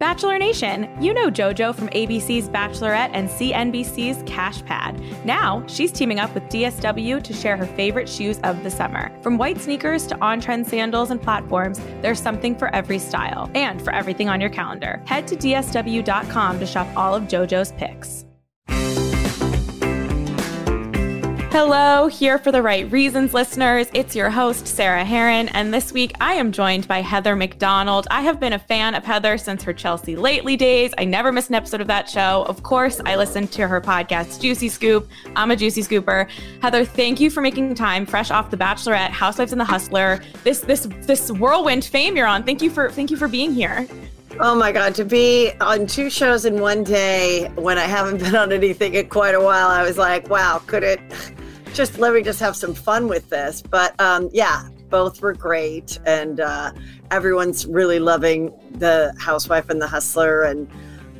Bachelor Nation, you know JoJo from ABC's Bachelorette and CNBC's Cash Pad. Now, she's teaming up with DSW to share her favorite shoes of the summer. From white sneakers to on trend sandals and platforms, there's something for every style and for everything on your calendar. Head to DSW.com to shop all of JoJo's picks. Hello, here for the right reasons, listeners. It's your host, Sarah Herron, and this week I am joined by Heather McDonald. I have been a fan of Heather since her Chelsea Lately days. I never missed an episode of that show. Of course, I listened to her podcast, Juicy Scoop. I'm a Juicy Scooper. Heather, thank you for making time fresh off The Bachelorette, Housewives and the Hustler. This this this whirlwind fame you're on. Thank you for thank you for being here. Oh my God, to be on two shows in one day when I haven't been on anything in quite a while, I was like, wow, could it just let me just have some fun with this. But um, yeah, both were great, and uh, everyone's really loving the housewife and the hustler, and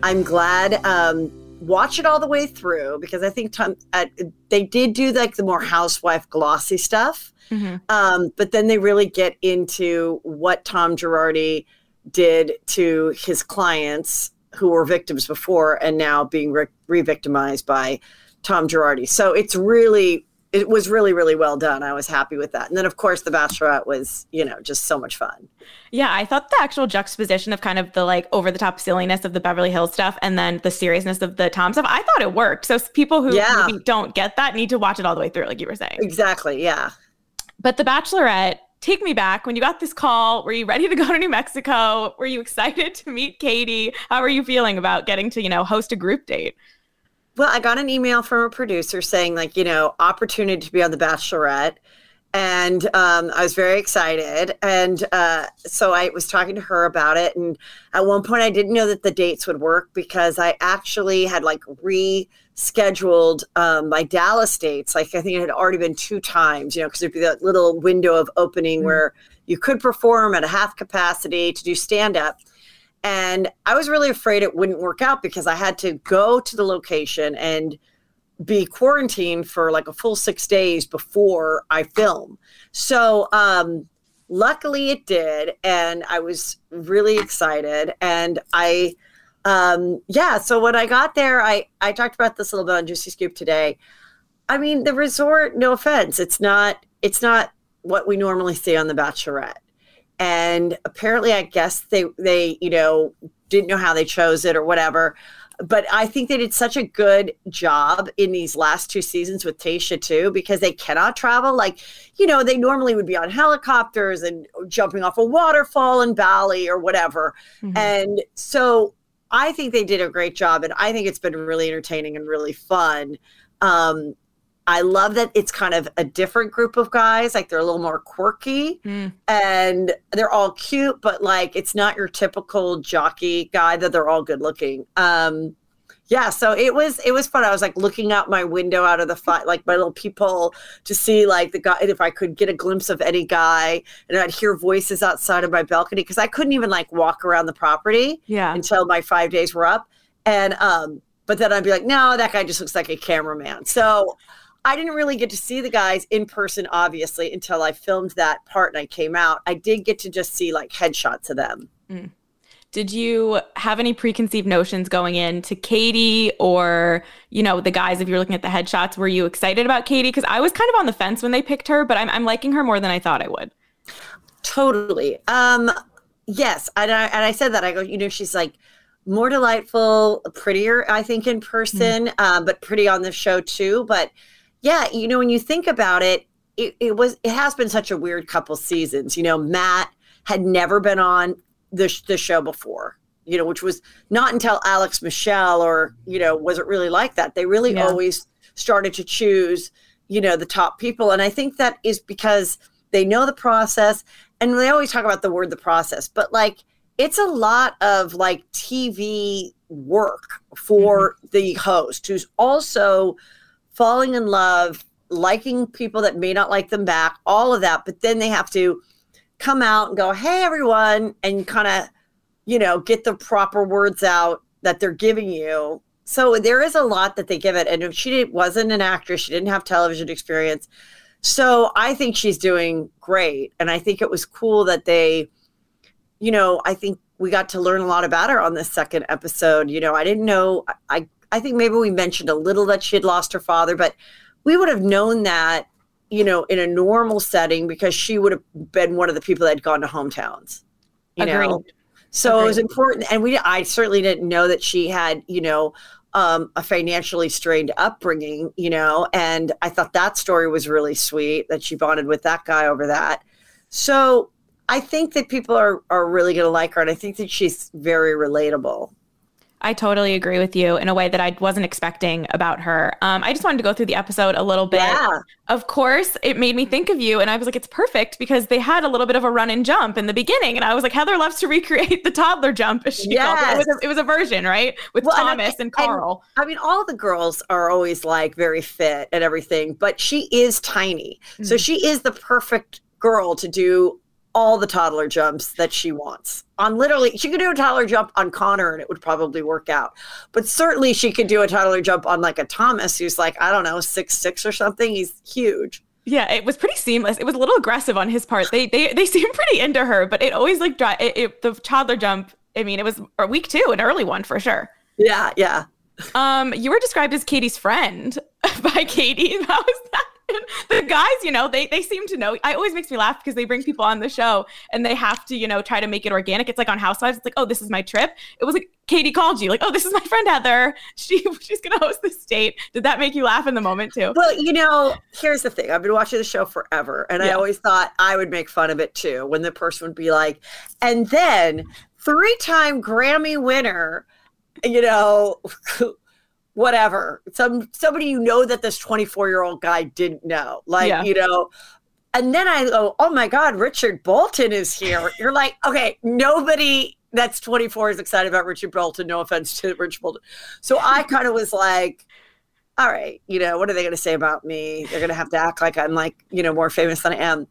I'm glad. Um, watch it all the way through because I think Tom, uh, they did do like the more housewife glossy stuff, mm-hmm. um, but then they really get into what Tom Girardi did to his clients who were victims before and now being re victimized by Tom Girardi. So it's really it was really really well done. I was happy with that. And then of course the bachelorette was you know just so much fun. Yeah i thought the actual juxtaposition of kind of the like over the top silliness of the beverly hills stuff and then the seriousness of the tom stuff i thought it worked. So people who yeah. don't get that need to watch it all the way through like you were saying. Exactly yeah. But the bachelorette take me back. When you got this call were you ready to go to new mexico? Were you excited to meet katie? How are you feeling about getting to you know host a group date well, I got an email from a producer saying, like, you know, opportunity to be on The Bachelorette. And um, I was very excited. And uh, so I was talking to her about it. And at one point, I didn't know that the dates would work because I actually had like rescheduled um, my Dallas dates. Like, I think it had already been two times, you know, because there'd be that little window of opening mm-hmm. where you could perform at a half capacity to do stand up. And I was really afraid it wouldn't work out because I had to go to the location and be quarantined for like a full six days before I film. So, um, luckily it did. And I was really excited. And I, um, yeah, so when I got there, I, I talked about this a little bit on Juicy Scoop today. I mean, the resort, no offense, it's not, it's not what we normally see on The Bachelorette and apparently i guess they they you know didn't know how they chose it or whatever but I think they did such a good job in these last two seasons with Tayshia too, because they cannot travel. Like, you know, they normally would be on helicopters and jumping off a waterfall in Bali or whatever. Mm-hmm. And so I think they did a great job. And I think it's been really entertaining and really fun. Um, I love that it's kind of a different group of guys. Like they're a little more quirky mm. and they're all cute, but like it's not your typical jockey guy that they're all good looking. Um, yeah, so it was it was fun. I was like looking out my window out of the fi- like my little peephole to see like the guy if I could get a glimpse of any guy, and I'd hear voices outside of my balcony because I couldn't even like walk around the property yeah. until my five days were up, and um, but then I'd be like, no, that guy just looks like a cameraman. So I didn't really get to see the guys in person, obviously, until I filmed that part and I came out. I did get to just see like headshots of them. Mm. Did you have any preconceived notions going into Katie or, you know, the guys, if you're looking at the headshots, were you excited about Katie? Because I was kind of on the fence when they picked her, but I'm, I'm liking her more than I thought I would. Totally. Um, yes. And I, and I said that, I go, you know, she's like, more delightful, prettier, I think, in person, mm. uh, but pretty on the show too. But yeah, you know, when you think about it, it, it was it has been such a weird couple seasons. You know, Matt had never been on the the show before. You know, which was not until Alex Michel or you know was it really like that. They really yeah. always started to choose you know the top people, and I think that is because they know the process, and they always talk about the word the process, but like it's a lot of like TV work for mm-hmm. the host who's also falling in love liking people that may not like them back, all of that. But then they have to come out and go, hey, everyone, and kind of, you know, get the proper words out that they're giving you. So there is a lot that they give it. And if she wasn't an actress, she didn't have television experience. So I think she's doing great. And I think it was cool that they, you know, I think we got to learn a lot about her on this second episode. You know, I didn't know, I, I think maybe we mentioned a little that she had lost her father, but we would have known that, you know, in a normal setting because she would have been one of the people that had gone to hometowns. You Agreed. know, so Agreed. it was important, and we I certainly didn't know that she had, you know, um, a financially strained upbringing, you know, and I thought that story was really sweet that she bonded with that guy over that. So I think that people are are really going to like her, and I think that she's very relatable. I totally agree with you in a way that I wasn't expecting about her. Um, I just wanted to go through the episode a little bit. Yeah. Of course, it made me think of you, and I was like, it's perfect because they had a little bit of a run and jump in the beginning, and I was like, Heather loves to recreate the toddler jump, as she yes. called it. It was, a, it was a version, right, with well, Thomas and, and Carl. And, I mean, all the girls are always like very fit and everything, but she is tiny, mm-hmm. so she is the perfect girl to do all the toddler jumps that she wants. On literally, she could do a toddler jump on Connor and it would probably work out. But certainly she could do a toddler jump on like a Thomas who's like, I don't know, six six or something. He's huge. Yeah, it was pretty seamless. It was a little aggressive on his part. They they they seem pretty into her, but it always like dry. It, it, the toddler jump. I mean, it was a week two, an early one for sure. Yeah, yeah. Um, you were described as Katie's friend by Katie. How was that? the guys, you know, they they seem to know. I always makes me laugh because they bring people on the show and they have to, you know, try to make it organic. It's like on Housewives. It's like, oh, this is my trip. It was like Katie called you, like, oh, this is my friend Heather. She she's gonna host this date. Did that make you laugh in the moment too? Well, you know, here's the thing. I've been watching the show forever, and yeah. I always thought I would make fun of it too when the person would be like, and then three-time Grammy winner, you know. whatever. Some somebody you know that this 24 year old guy didn't know. Like yeah. you know and then i go oh my god richard bolton is here. You're like okay nobody that's 24 is excited about richard bolton. No offense to richard bolton. So i kind of was like all right you know what are they going to say about me? They're going to have to act like i'm like you know more famous than i am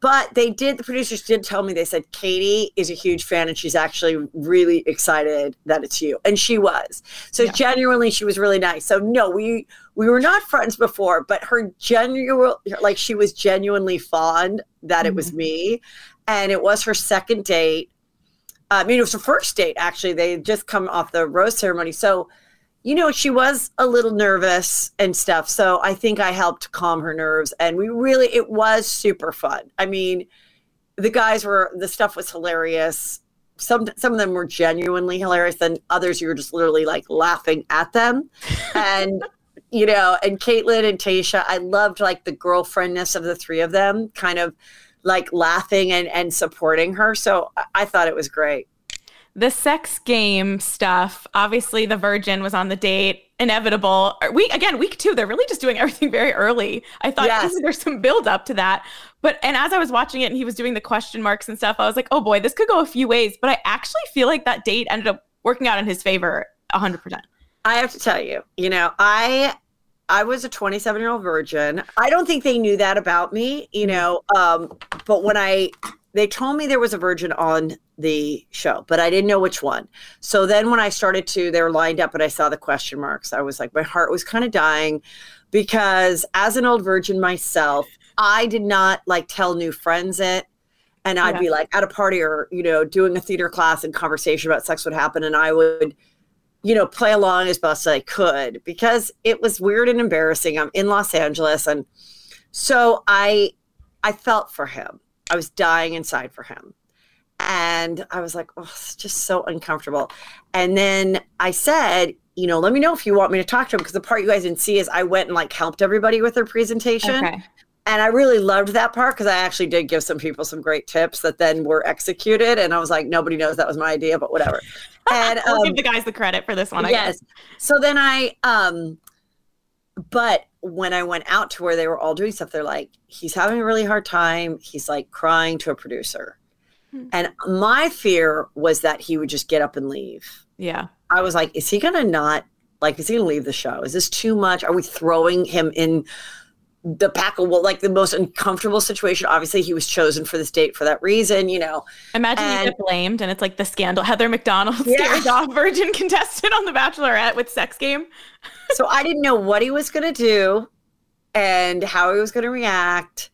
but they did, the producers did tell me, they said, Katie is a huge fan and she's actually really excited that it's you. And she was. So yeah. genuinely, she was really nice. So no, we, we were not friends before, but her genuine, like she was genuinely fond that mm-hmm. it was mm-hmm. me. And it was her second date. I mean, it was her first date, actually. They had just come off the rose ceremony. So, you know, she was a little nervous and stuff. So I think I helped calm her nerves. And we really, it was super fun. I mean, the guys were, the stuff was hilarious. Some, some of them were genuinely hilarious, and others you were just literally like laughing at them. And, you know, and Kaitlyn and Tayshia, I loved like the girlfriendness of the three of them, kind of like laughing and, and supporting her. So I thought it was great the sex game stuff obviously the virgin was on the date inevitable we again week two they're really just doing everything very early i thought yes. there's some build up to that but and as i was watching it and he was doing the question marks and stuff i was like oh boy this could go a few ways but i actually feel like that date ended up working out in his favor 100% i have to tell you you know i I was a 27 year old virgin. I don't think they knew that about me, you know. Um, but when I they told me there was a virgin on the show, but I didn't know which one. So then when I started to, they were lined up and I saw the question marks. I was like, my heart was kind of dying because as an old virgin myself, I did not like tell new friends it. And I'd yeah. be like at a party or, you know, doing a theater class and conversation about sex would happen. And I would, you know, play along as best I could because it was weird and embarrassing. I'm in Los Angeles. And so I, I felt for him I was dying inside for him. And I was like, oh, it's just so uncomfortable. And then I said, you know, let me know if you want me to talk to him because the part you guys didn't see is I went and like helped everybody with their presentation. Okay. And I really loved that part because I actually did give some people some great tips that then were executed. And I was like, nobody knows that was my idea, but whatever. And I'll um, give the guys the credit for this one. I yes. Guess. So then I, um, but when I went out to where they were all doing stuff, they're like, he's having a really hard time. He's like crying to a producer. Hmm. And my fear was that he would just get up and leave. Yeah. I was like, is he going to not, like, is he going to leave the show? Is this too much? Are we throwing him in the pack of, well, like the most uncomfortable situation? Obviously, he was chosen for this date for that reason, you know. Imagine and, you get blamed and it's like the scandal. Heather McDonald yeah. scared off virgin contestant on The Bachelorette with sex game. so I didn't know what he was going to do and how he was going to react.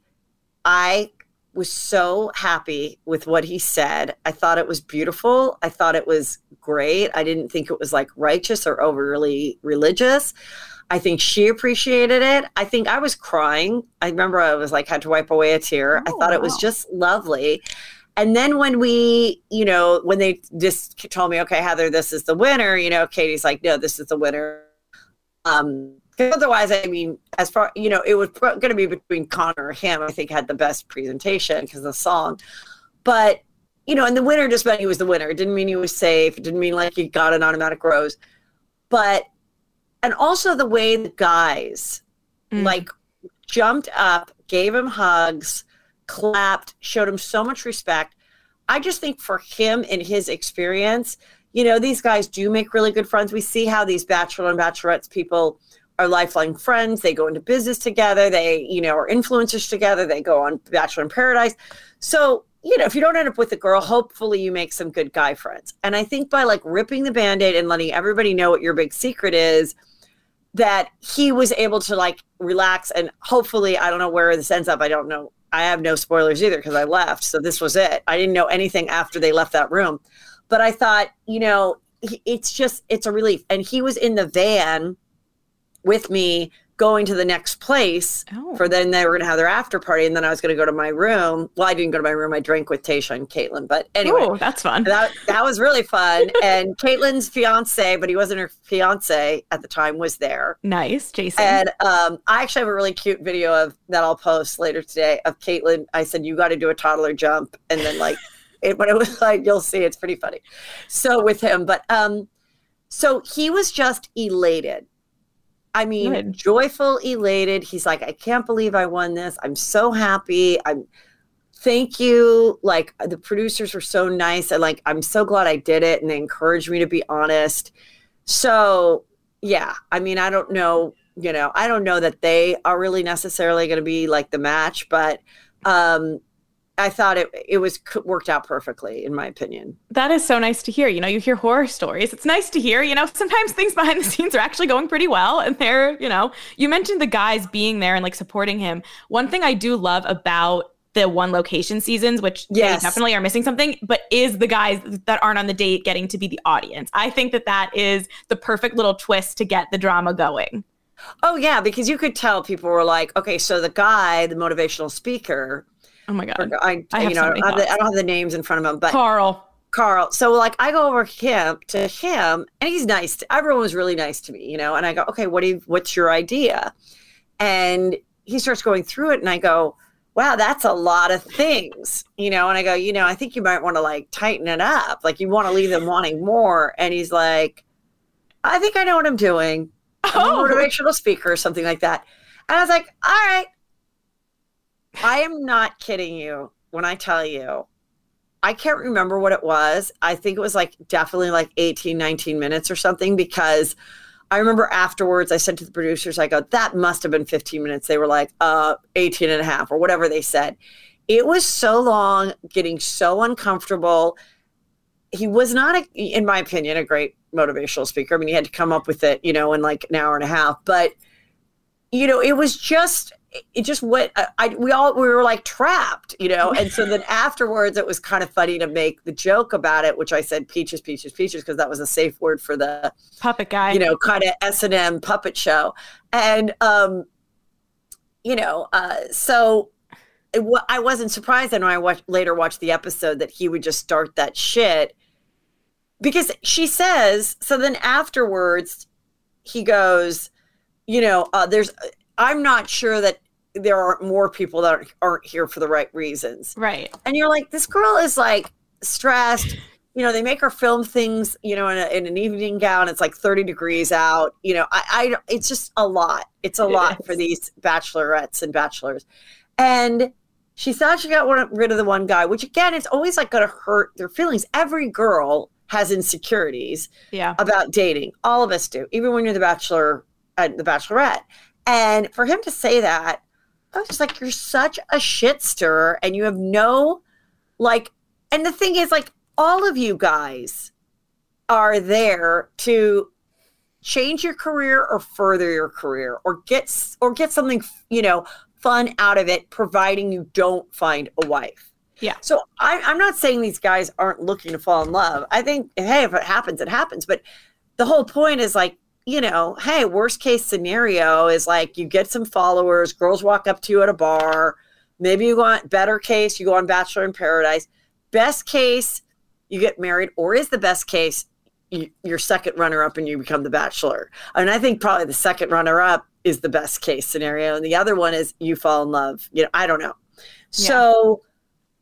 I was so happy with what he said. I thought it was beautiful. I thought it was great. I didn't think it was like righteous or overly religious. I think she appreciated it. I think I was crying. I remember I was like, had to wipe away a tear. Oh, I thought it was just lovely. And then when we, you know, when they just told me, okay, Heather, this is the winner, you know, Katie's like, no, this is the winner. Um, otherwise, I mean, as far you know, it was going to be between Connor and him. I think had the best presentation because the song, but you know, and the winner just meant he was the winner. It didn't mean he was safe. It didn't mean like he got an automatic rose, but and also the way the guys mm. like jumped up, gave him hugs, clapped, showed him so much respect. I just think for him and his experience, you know, these guys do make really good friends. We see how these bachelor and bachelorettes people are lifelong friends. They go into business together. They, you know, are influencers together. They go on Bachelor in Paradise. So, you know, if you don't end up with a girl, hopefully you make some good guy friends. And I think by like ripping the band aid and letting everybody know what your big secret is, that he was able to like relax and hopefully, I don't know where this ends up. I don't know. I have no spoilers either because I left. So this was it. I didn't know anything after they left that room. But I thought, you know, it's just, it's a relief. And he was in the van with me going to the next place oh. for then they were going to have their after party and then I was going to go to my room. Well, I didn't go to my room. I drank with Tayshia and Kaitlyn, but anyway, Ooh, that's fun. That, that was really fun. and Kaitlyn's fiance, but he wasn't her fiance at the time was there. Nice. Jason. And um, I actually have a really cute video of that I'll post later today of Kaitlyn. I said, you got to do a toddler jump. And then like, it, but it was like, you'll see, it's pretty funny. So with him, but, um, so he was just elated I mean, Good. joyful, elated. He's like, I can't believe I won this. I'm so happy. I'm thank you. Like the producers were so nice. And like, I'm so glad I did it. And they encouraged me to be honest. So yeah, I mean, I don't know, you know, I don't know that they are really necessarily going to be like the match, but um I thought it it was worked out perfectly, in my opinion. That is so nice to hear. You know, you hear horror stories. It's nice to hear. You know, sometimes things behind the scenes are actually going pretty well, and they're you know, you mentioned the guys being there and like supporting him. One thing I do love about the one location seasons, which yes. definitely are missing something, but is the guys that aren't on the date getting to be the audience. I think that that is the perfect little twist to get the drama going. Oh yeah, because you could tell people were like, okay, so the guy, the motivational speaker, Oh my god! I, I you know I, I don't have the names in front of him, but Carl. Carl. So like I go over him to him and he's nice. To, everyone was really nice to me, you know. And I go, okay, what do you, what's your idea? And he starts going through it, and I go, wow, that's a lot of things, you know. And I go, you know, I think you might want to like tighten it up. Like you want to leave them wanting more. And he's like, I think I know what I'm doing. I'm oh. a motivational speaker or something like that. And I was like, all right, I am not kidding you when I tell you. I can't remember what it was. I think it was like definitely like 18, 19 minutes or something because I remember afterwards I said to the producers, I go, that must have been 15 minutes. They were like, uh, 18 and a half or whatever they said. It was so long, getting so uncomfortable. He was not, a, in my opinion, a great motivational speaker. I mean, he had to come up with it, you know, in like an hour and a half. But, you know, it was just it just went I, we all we were like trapped you know? And so then afterwards it was kind of funny to make the joke about it which i said peaches peaches peaches because that was a safe word for the puppet guy. you know kind of s&m puppet show. And um you know uh so it, I wasn't surprised then when I watched, later watched the episode that he would just start that shit. Because she says so then afterwards he goes you know uh, there's i'm not sure that there aren't more people that aren't, aren't here for the right reasons. Right. and you're like this girl is like stressed. You know they make her film things you know in, a, in an evening gown. It's like 30 degrees out. You know i, I it's just a lot. It's a It lot is. for these bachelorettes and bachelors. And she thought she got one, rid of the one guy which again it's always like going to hurt their feelings. Every girl has insecurities Yeah. about dating. All of us do even when you're the bachelor and the bachelorette. And for him to say that i was just like you're such a shit stirrer and you have no like and the thing is like all of you guys are there to change your career or further your career or get or get something you know fun out of it providing you don't find a wife. Yeah. so I, i'm not saying these guys aren't looking to fall in love. I think hey if it happens it happens. But the whole point is like you know hey worst case scenario is like you get some followers girls walk up to you at a bar maybe you want better case you go on bachelor in paradise. Best case you get married or is the best case you, your second runner up and you become the bachelor. And i think probably the second runner up is the best case scenario and the other one is you fall in love. You know i don't know. So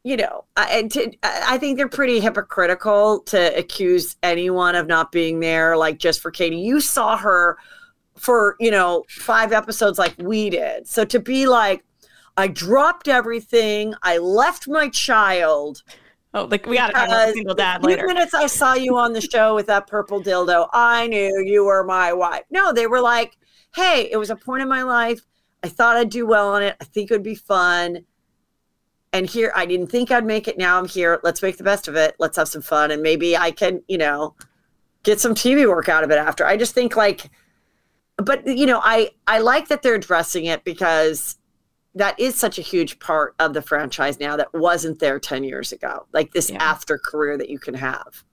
you know I, to, I think they're pretty hypocritical to accuse anyone of not being there like just for katie you saw her for you know five episodes like we did so to be like i dropped everything i left my child Oh, like we got about single dad later. minutes I saw you on the show with that purple dildo, I knew you were my wife. No, they were like, hey, it was a point in my life. I thought I'd do well on it. I think it would be fun. And here, I didn't think I'd make it. Now I'm here. Let's make the best of it. Let's have some fun. And maybe I can, you know, get some TV work out of it after. I just think like, but you know, I I like that they're addressing it because that is such a huge part of the franchise now that wasn't there 10 years ago. Like this Yeah. after career that you can have.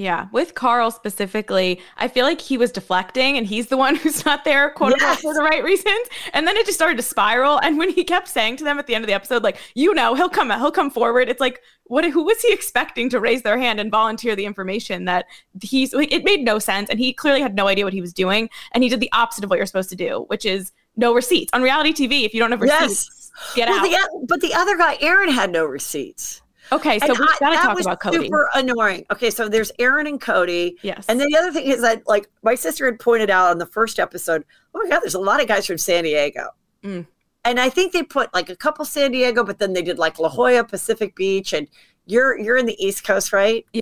Yeah, with Carl specifically, I feel like he was deflecting and he's the one who's not there, quote unquote, for the right reasons. And then it just started to spiral. And when he kept saying to them at the end of the episode, like, you know, he'll come he'll come forward. It's like, what who was he expecting to raise their hand and volunteer the information that he's like it made no sense. And he clearly had no idea what he was doing. And he did the opposite of what you're supposed to do, which is no receipts. On reality TV, if you don't have receipts, Yes. get Well, out. the, but the other guy, Aaron, had no receipts. Okay, so And we I- gotta that talk was about Cody. Super annoying. Okay, so there's Aaron and Cody. yes. And then the other thing is that, like, my sister had pointed out on the first episode, oh my God, there's a lot of guys from San Diego. Mm. And I think they put like a couple San Diego, but then they did like La Jolla, Pacific Beach, and you're you're in the East Coast, right? Yeah.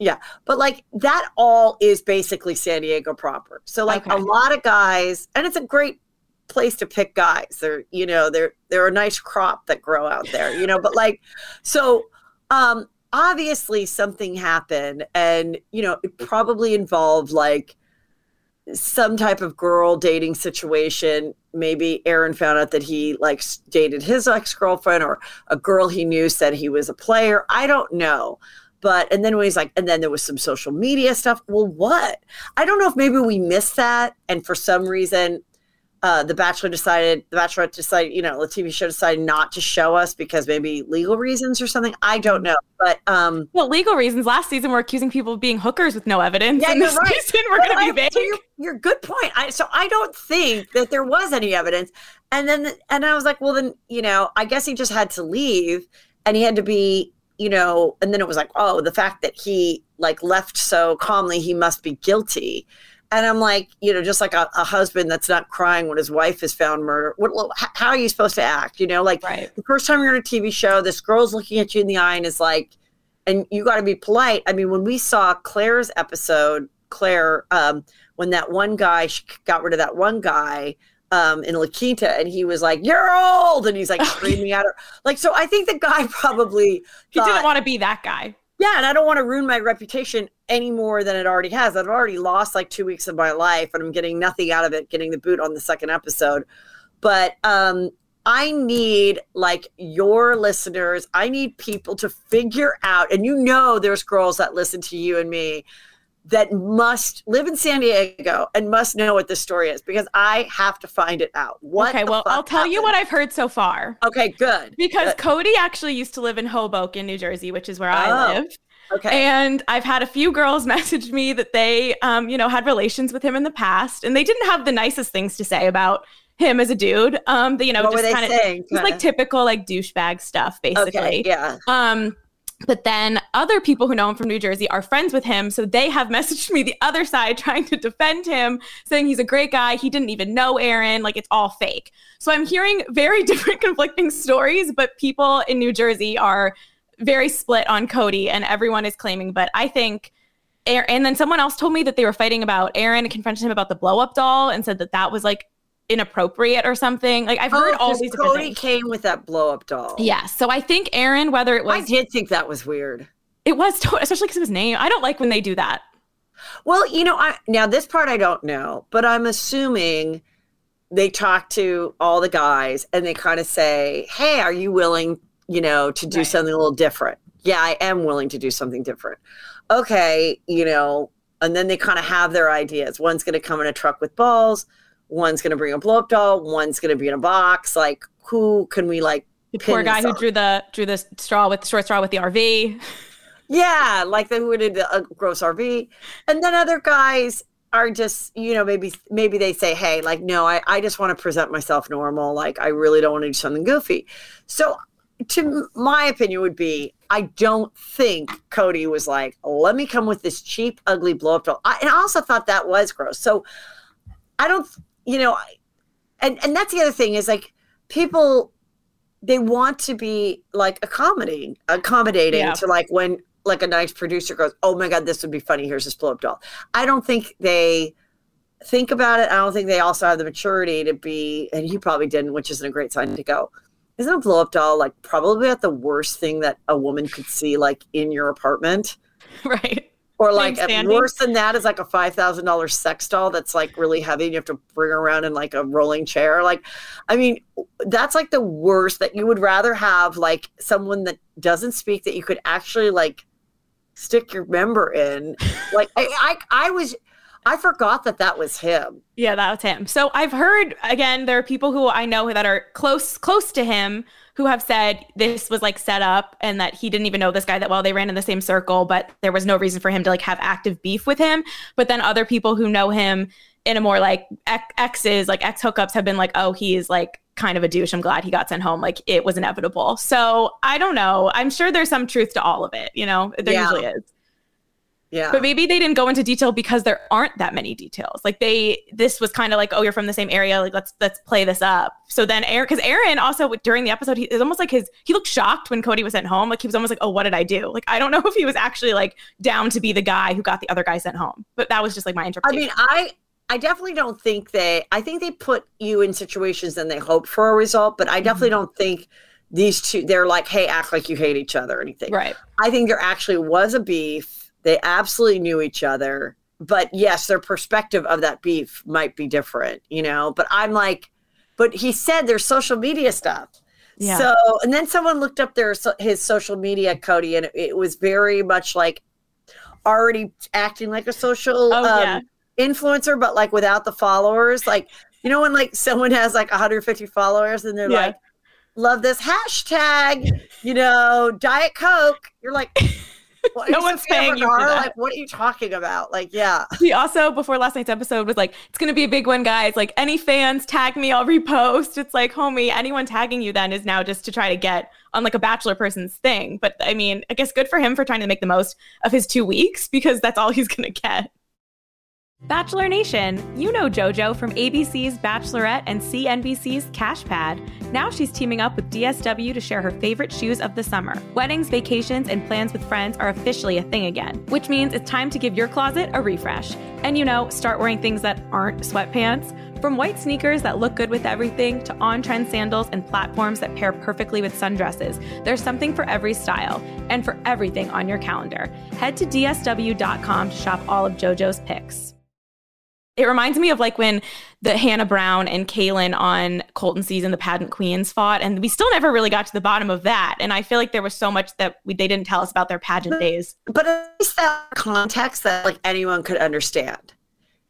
Yeah. But like that all is basically San Diego proper. So like Okay. a lot of guys, and it's a great place to pick guys. They're, you know, they're they're a nice crop that grow out there, you know, but like so um obviously something happened and you know it probably involved like some type of girl dating situation. Maybe aaron found out that he like dated his ex-girlfriend or a girl he knew said he was a player. I don't know. But and then when he's like and then there was some social media stuff. Well what? I don't know if maybe we missed that and for some reason uh, the Bachelor decided, the Bachelorette decided, you know, the TV show decided not to show us because maybe legal reasons or something. I don't know, but um, well, legal reasons. Last season, we're accusing people of being hookers with no evidence. Yeah, and this right. season, we're Well, going to be vague. so you're, you're good point. I, so I don't think that there was any evidence. And then, and I was like, well, then, you know, I guess he just had to leave and he had to be, you know, and then it was like, oh, the fact that he like left so calmly, he must be guilty. And I'm like, you know, just like a, a husband that's not crying when his wife is found murdered. What, how are you supposed to act? You know, like Right. the first time you're on a TV show, this girl's looking at you in the eye and is like, and you got to be polite. I mean, when we saw Clare's episode, Clare, um, when that one guy got rid of that one guy um, in La Quinta, and he was like, "You're old," and he's like screaming at her, like. So I think the guy probably He thought, didn't want to be that guy. yeah, and I don't want to ruin my reputation any more than it already has. I've already lost like two weeks of my life, and I'm getting nothing out of it. Getting the boot on the second episode, but um, I need like your listeners. I need people to figure out, and you know, there's girls that listen to you and me that must live in San Diego and must know what this story is because I have to find it out. What okay, well, I'll tell happened? you what I've heard so far. Okay, good. Because good. Cody actually used to live in Hoboken, New Jersey, which is where I Oh, live. Okay. And I've had a few girls message me that they, um, you know, had relations with him in the past, and they didn't have the nicest things to say about him as a dude. Um, you know, what just kind of just like typical like douchebag stuff, basically. okay, yeah. Um, but then other people who know him from New Jersey are friends with him. So they have messaged me the other side trying to defend him, saying he's a great guy. He didn't even know Aaron. Like it's all fake. So I'm hearing very different conflicting stories, but people in New Jersey are very split on Cody and everyone is claiming. But I think. And then someone else told me that they were fighting about Aaron and confronted him about the blow up doll and said that that was like inappropriate or something. Like I've heard oh, all these Cody came with that blow up doll. Yeah. So I think Aaron, whether it was I did think that was weird. it was, to- especially because of his name. I don't like when they do that. Well, you know, I now this part I don't know, but I'm assuming they talk to all the guys and they kind of say, "Hey, are you willing, you know, to do Right. something a little different?" Yeah, I am willing to do something different. Okay, you know, and then they kind of have their ideas. One's going to come in a truck with balls, one's going to bring a blow up doll, one's going to be in a box. Like, who can we like The poor guy who on. drew the drew the straw with the short straw with the RV. Yeah, like they would did a gross RV, and then other guys are just you know maybe maybe they say hey like no I I just want to present myself normal like I really don't want to do something goofy. So to my opinion would be I don't think Cody was like let me come with this cheap ugly blow up doll. I, and I also thought that was gross. So I don't you know I- and and that's the other thing is like people they want to be like accommodating accommodating Yeah. to like when like a nice producer goes oh my god this would be funny here's this blow up doll i don't think they think about it i don't think they also have the maturity to be and he probably didn't which isn't a great sign to go isn't a blow up doll like probably at the worst thing that a woman could see like in your apartment right. or like worse than that is like a five thousand dollars sex doll that's like really heavy and you have to bring around in like a rolling chair. Like, I mean, that's like the worst that you would rather have like someone that doesn't speak that you could actually like stick your member in. Like, I, I, I was, I forgot that that was him. Yeah, that was him. So I've heard again, there are people who I know that are close close to him who have said this was like set up and that he didn't even know this guy that well. They ran in the same circle, but there was no reason for him to like have active beef with him. But then other people who know him in a more like exes, like ex hookups, have been like, oh, he's like kind of a douche. I'm glad he got sent home. Like it was inevitable. So I don't know. I'm sure there's some truth to all of it. You know, there Yeah. usually is. Yeah. But maybe they didn't go into detail because there aren't that many details. Like they, this was kind of like, oh, you're from the same area. Like let's let's play this up. So then Aaron, because Aaron also during the episode, he it's almost like his he looked shocked when Cody was sent home. Like he was almost like, oh, what did I do? Like I don't know if he was actually like down to be the guy who got the other guy sent home. But that was just like my interpretation. I mean, I I definitely don't think they. I think they put you in situations and they hope for a result, but I definitely Mm-hmm. don't think these two. They're like, hey, act like you hate each other or anything. right. I think there actually was a beef. They absolutely knew each other, but yes, their perspective of that beef might be different, you know. But I'm like, but he said there's social media stuff. Yeah. So, and then someone looked up their his social media, Cody, and it, it was very much like already acting like a social Oh, um, yeah. influencer, but like without the followers. Like, you know, when like someone has like 150 followers and they're Yeah. like, love this hashtag, you know, Diet Coke. You're like, what, No one's paying you for that. Like, what are you talking about? Like, yeah. He also before last night's episode was like, it's gonna be a big one, guys. Like any fans tag me, I'll repost. It's like, homie, anyone tagging you then is now just to try to get on like a bachelor person's thing. But I mean, I guess good for him for trying to make the most of his two weeks because that's all he's gonna get. Bachelor Nation, you know JoJo from ABC's Bachelorette and CNBC's Cash Pad. Now she's teaming up with DSW to share her favorite shoes of the summer. Weddings, vacations, and plans with friends are officially a thing again, which means it's time to give your closet a refresh. And you know, start wearing things that aren't sweatpants. From white sneakers that look good with everything to on trend sandals and platforms that pair perfectly with sundresses, there's something for every style and for everything on your calendar. Head to DSW.com to shop all of JoJo's picks. It reminds me of like when the Hannah Brown and Caelynn on Colton season, the pageant queens fought, and we still never really got to the bottom of that. And I feel like there was so much that we, they didn't tell us about their pageant but, days. But at least that context that like anyone could understand.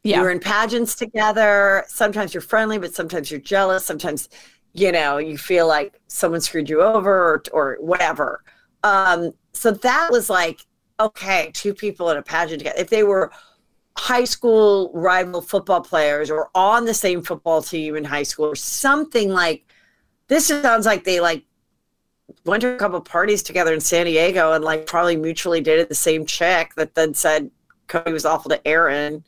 Yeah. You're in pageants together. Sometimes you're friendly, but sometimes you're jealous. Sometimes, you know, you feel like someone screwed you over or, or whatever. Um, so that was like, okay, two people in a pageant together. If they were high school rival football players or on the same football team in high school or something like this sounds like they like went to a couple parties together in San Diego and like probably mutually dated the same chick that then said Cody was awful to Aaron.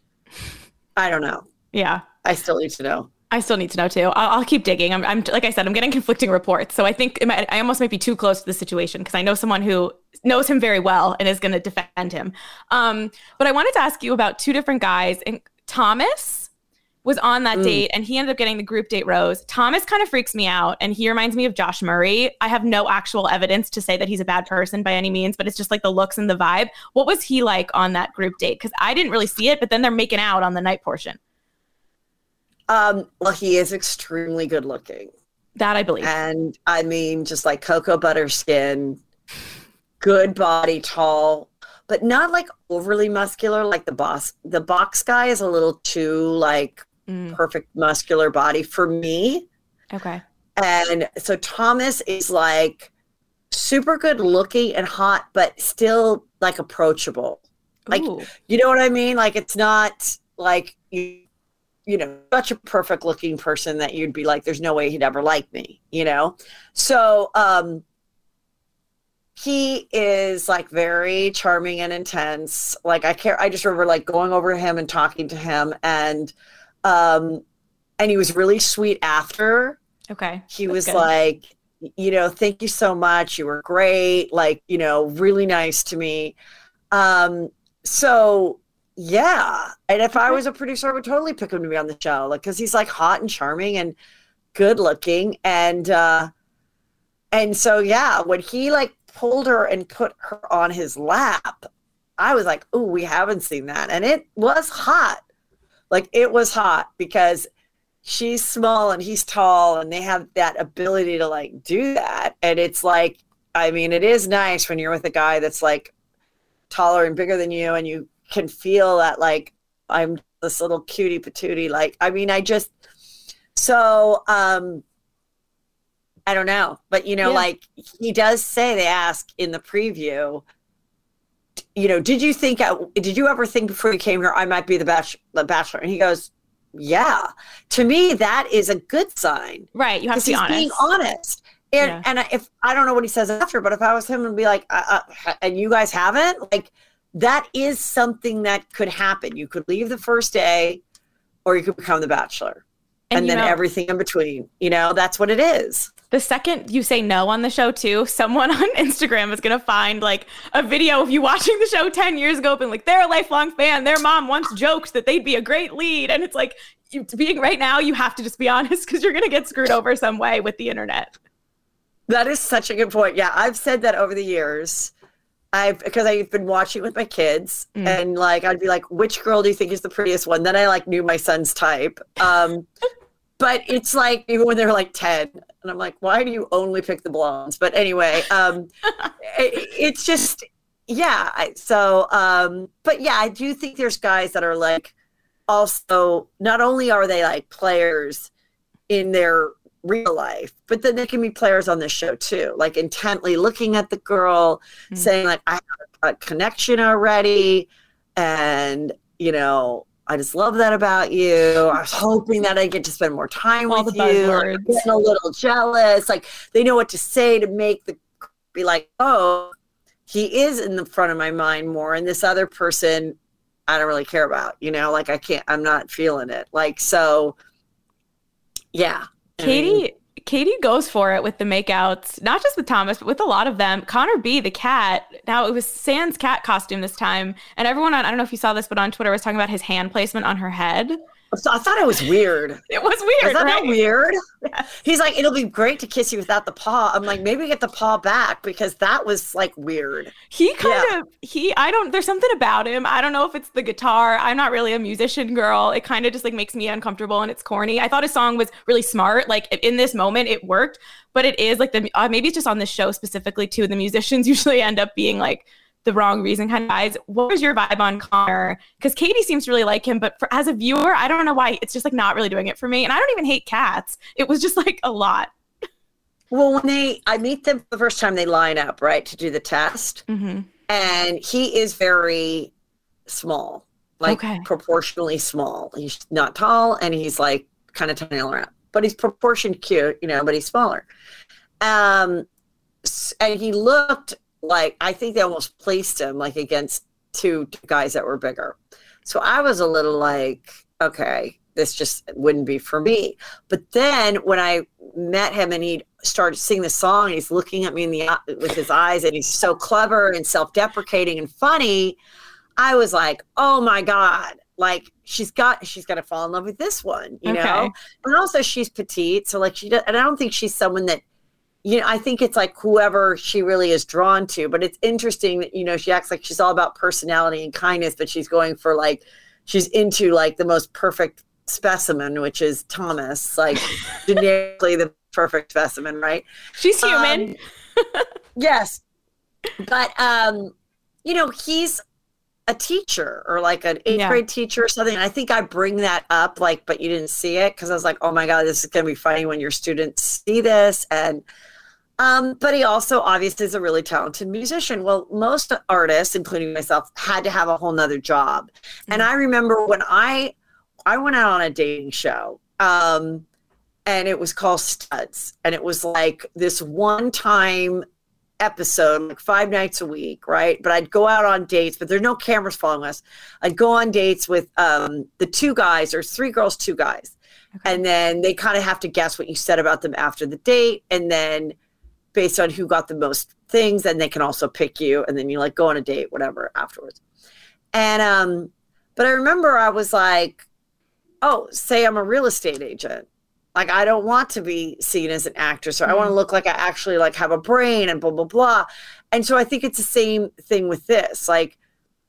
I don't know. Yeah. I still need to know. I still need to know too. I'll, I'll keep digging. I'm, I'm, like I said, I'm getting conflicting reports, so I think might, I almost might be too close to the situation because I know someone who knows him very well and is going to defend him. Um, but I wanted to ask you about two different guys. And Thomas was on that mm. date, and he ended up getting the group date rose. Thomas kind of freaks me out, and he reminds me of Josh Murray. I have no actual evidence to say that he's a bad person by any means, but it's just like the looks and the vibe. What was he like on that group date? Because I didn't really see it, but then they're making out on the night portion. Um, well, he is extremely good looking. That I believe. And I mean, just like cocoa butter skin, good body, tall, but not like overly muscular like the boss. The box guy is a little too like mm. perfect muscular body for me. Okay. And so Thomas is like super good looking and hot, but still like approachable. Like, Ooh. you know what I mean? Like, it's not like you you know, such a perfect looking person that you'd be like, there's no way he'd ever like me, you know? So, um, he is like very charming and intense. Like I care, I just remember like going over to him and talking to him and, um, and he was really sweet after. Okay. He was good. like, you know, thank you so much. You were great. Like, you know, really nice to me. Um, so yeah. And if I was a producer, I would totally pick him to be on the show. Like, cause he's like hot and charming and good looking. And, uh, and so, yeah, when he like pulled her and put her on his lap, I was like, oh, we haven't seen that. And it was hot. Like, it was hot because she's small and he's tall and they have that ability to like do that. And it's like, I mean, it is nice when you're with a guy that's like taller and bigger than you and you can feel that like I'm this little cutie patootie. Like, I mean, I just so um I don't know. But you know, yeah. like he does say they ask in the preview, you know, did you think did you ever think before you came here I might be the bachelor the bachelor? And he goes, Yeah. To me, that is a good sign. Right. You have to be honest. being honest. And yeah. and if I don't know what he says after, but if I was him and be like, uh, uh, and you guys haven't, like that is something that could happen. You could leave the first day or you could become the bachelor. And, and then know, everything in between. You know, that's what it is. The second you say no on the show, too, someone on Instagram is going to find like a video of you watching the show 10 years ago, and like, they're a lifelong fan. Their mom once joked that they'd be a great lead. And it's like, you, being right now, you have to just be honest because you're going to get screwed over some way with the internet. That is such a good point. Yeah, I've said that over the years. I've because I've been watching with my kids mm. and like I'd be like, which girl do you think is the prettiest one? Then I like knew my son's type. Um, but it's like even when they're like 10 and I'm like, why do you only pick the blondes? But anyway, um, it, it's just yeah. So um, but yeah, I do think there's guys that are like also not only are they like players in their real life but then they can be players on the show too like intently looking at the girl mm-hmm. saying like i have a connection already and you know i just love that about you. I was hoping that i get to spend more time All with you. I'm getting a little jealous. Like they know what to say to make the be like oh he is in the front of my mind more and this other person i don't really care about you know? Like i can't i'm not feeling it. Like so yeah Katie Katie goes for it with the makeouts, not just with Thomas, but with a lot of them. Connor B, the cat. Now it was Sands cat costume this time, and everyone on I don't know if you saw this, but on Twitter was talking about his hand placement on her head. So I thought it was weird. It was weird. Is that right? weird? He's like, it'll be great to kiss you without the paw. I'm like, maybe get the paw back because that was like weird. He kind of he I don't there's something about him. I don't know if it's the guitar. I'm not really a musician girl. It kind of just like makes me uncomfortable and it's corny. I thought his song was really smart. Like in this moment it worked, but it is like the uh, maybe it's just on this show specifically too. The musicians usually end up being like the wrong reason kind of guys. What was your vibe on Connor? Because Katie seems to really like him, but for, as a viewer, I don't know why it's just like not really doing it for me. And I don't even hate cats. It was just like a lot. Well, when they, I meet them the first time they line up, right, to do the test, mm-hmm. and he is very small, like Okay. proportionally small. He's not tall, and he's like kind of tiny all around, but he's proportioned cute, you know, but he's smaller. Um, and he looked like I think they almost placed him like against two guys that were bigger. So I was a little like, okay, this just wouldn't be for me. But then when I met him and he started singing the song, and he's looking at me in the with his eyes, and he's so clever and self-deprecating and funny. I was like, oh my god, like she's got she's got to fall in love with this one, you Okay. know. And also she's petite, so like she does, and I don't think she's someone that. You know, I think it's like whoever she really is drawn to, but it's interesting that, you know, she acts like she's all about personality and kindness, but she's going for like, she's into like the most perfect specimen, which is Thomas, like generically the perfect specimen, right? She's human. Um, yes. But um, you know, he's a teacher or like an eighth Yeah. grade teacher or something. And I think I bring that up, like, but you didn't see it because I was like, oh my God, this is gonna be funny when your students see this. And um, but he also obviously is a really talented musician. Well, most artists, including myself, had to have a whole nother job. And I remember when I I went out on a dating show. Um, and it was called Studs. And it was like this one time episode, like five nights a week, right? But I'd go out on dates, but there's no cameras following us. I'd go on dates with um, the two guys, or three girls, two guys. Okay. And then they kind of have to guess what you said about them after the date. And then based on who got the most things, then they can also pick you. And then you like go on a date, whatever, afterwards. And um, but I remember I was like, oh, say I'm a real estate agent. Like I don't want to be seen as an actress, or I want to look like I actually like have a brain and blah blah blah. And so I think it's the same thing with this. Like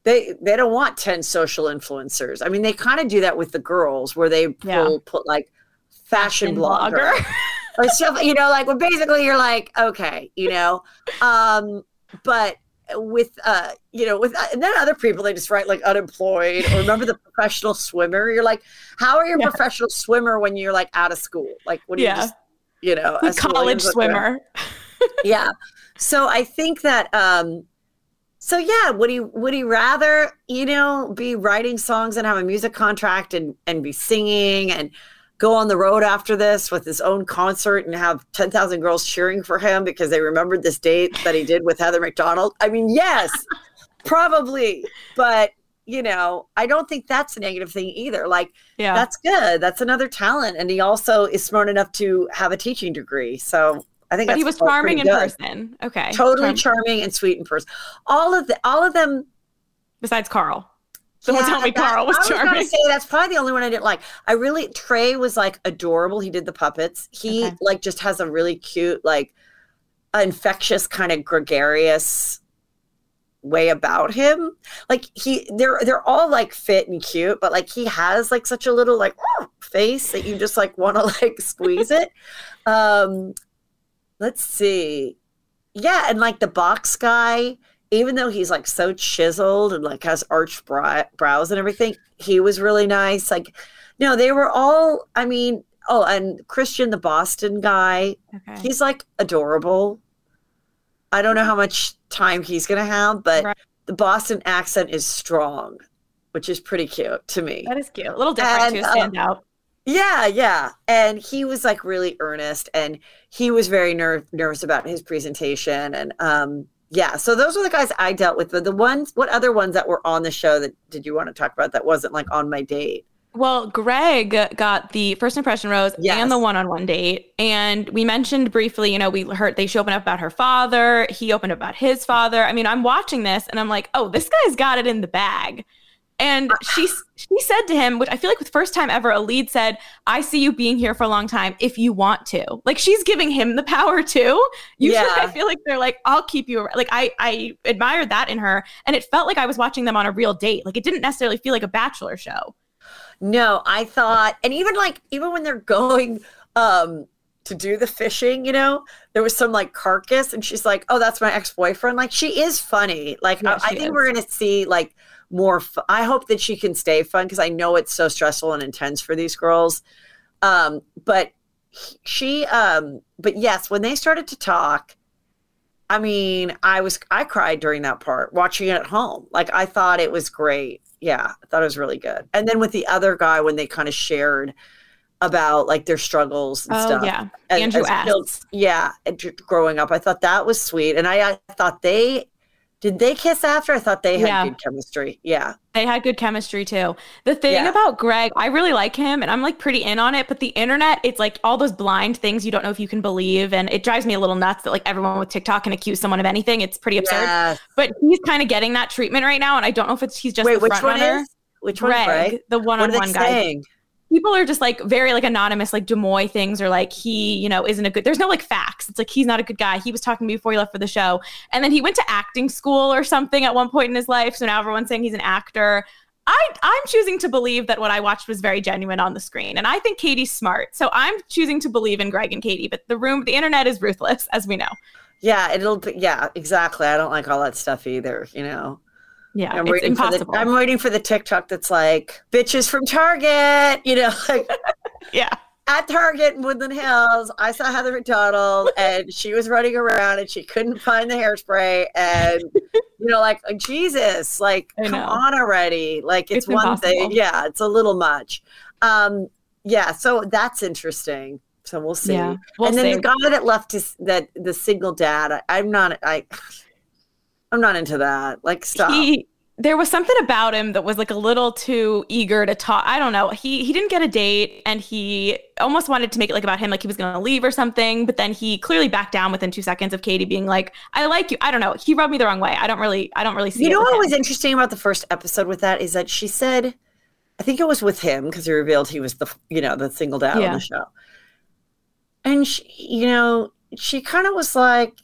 they they don't want 10 social influencers. I mean, they kind of do that with the girls where they Yeah. will put like fashion And blogger or stuff, you know, like well, basically you're like, okay, you know. Um, but with uh, you know, with and then other people they just write like unemployed or remember the professional swimmer. You're like, how are you a Yeah. professional swimmer when you're like out of school? Like what do Yeah. you just you know, us college Williams swimmer. yeah. So I think that um so yeah, would he would he rather, you know, be writing songs and have a music contract and and be singing and go on the road after this with his own concert and have 10,000 girls cheering for him because they remembered this date that he did with Heather McDonald? I mean, yes. probably. But, you know, I don't think that's a negative thing either. Like Yeah. that's good. That's another talent and he also is smart enough to have a teaching degree. So I think but he was charming in good person. Okay. totally Charm- charming and sweet in person. All of the all of them. Besides Carl. Someone yeah, tell me Carl was I was charming. gonna say that's probably the only one I didn't like. I really Trey was like adorable. He did the puppets. He Okay. like just has a really cute, like infectious, kind of gregarious way about him. Like he they're they're all like fit and cute, but like he has like such a little like face that you just like want to like squeeze it. Um let's see. Yeah, and like the box guy, even though he's like so chiseled and like has arched brow- brows and everything, he was really nice. Like, no, they were all, I mean, oh, and Christian, the Boston guy, Okay. he's like adorable. I don't know how much time he's going to have, but Right. the Boston accent is strong, which is pretty cute to me. That is cute. A little different And, to uh, stand out. Yeah, yeah. And he was like really earnest and he was very ner- nervous about his presentation. And um, yeah, so those were the guys I dealt with. But the ones, what other ones that were on the show that did you want to talk about that wasn't like on my date? Well, Greg got the first impression rose Yes. and the one-on-one date, and we mentioned briefly. You know, we heard they she opened up about her father. He opened up about his father. I mean, I'm watching this and I'm like, oh, this guy's got it in the bag. And she she said to him, which I feel like the first time ever a lead said, "I see you being here for a long time if you want to." Like she's giving him the power too. Usually, yeah. I feel like they're like, "I'll keep you." Like I I admired that in her, and it felt like I was watching them on a real date. Like it didn't necessarily feel like a bachelor show. No, I thought, and even like even when they're going um to do the fishing, you know, there was some like carcass, and she's like, "Oh, that's my ex boyfriend." Like she is funny. Like yeah, I, I, think is. we're gonna see like more. I hope that she can stay fun because I know it's so stressful and intense for these girls. Um, but she, um, but yes, when they started to talk, I mean, I was I cried during that part watching it at home. Like I thought it was great. Yeah, I thought it was really good. And then with the other guy when they kind of shared about like their struggles and oh, stuff. Yeah, as, Andrew as Yeah, growing up, I thought that was sweet, and I, I thought they did they kiss after? I thought they had yeah. good chemistry. Yeah. They had good chemistry too. The thing yeah. about Greg, I really like him and I'm like pretty in on it, but the internet, it's like all those blind things you don't know if you can believe. And it drives me a little nuts that like everyone with TikTok can accuse someone of anything. It's pretty absurd. Yes. But he's kind of getting that treatment right now. And I don't know if it's he's just Wait, the which one runner. Is? Which one? Greg, Greg? the one on one guy. Saying? People are just like very like anonymous like demoy things or like he you know isn't a good there's no like facts it's like he's not a good guy he was talking to me before he left for the show and then he went to acting school or something at one point in his life so now everyone's saying he's an actor I, I'm choosing to believe that what I watched was very genuine on the screen. And I think Katie's smart. So I'm choosing to believe in Greg and Katie. But the room, the internet is ruthless, as we know. Yeah, it'll yeah, exactly. I don't like all that stuff either, you know. Yeah, I'm waiting impossible. For the, I'm waiting for the TikTok that's like bitches from Target, you know, like yeah. At Target in Woodland Hills, I saw Heather McDonald and she was running around and she couldn't find the hairspray. And, you know, like, Jesus, like, come on already. Like, it's, it's one impossible. thing. Yeah, it's a little much. Um, yeah, so that's interesting. So we'll see. Yeah, we'll and then see. the guy that left his, that the single dad, I, I'm not, I, I'm not into that. Like, stop. He, there was something about him that was like a little too eager to talk. I don't know. He he didn't get a date, and he almost wanted to make it like about him, like he was going to leave or something. But then he clearly backed down within two seconds of Katie being like, "I like you." I don't know. He rubbed me the wrong way. I don't really. I don't really see. You know what him. was interesting about the first episode with that is that she said, I think it was with him because he revealed he was the you know the single dad yeah. on the show, and she, you know she kind of was like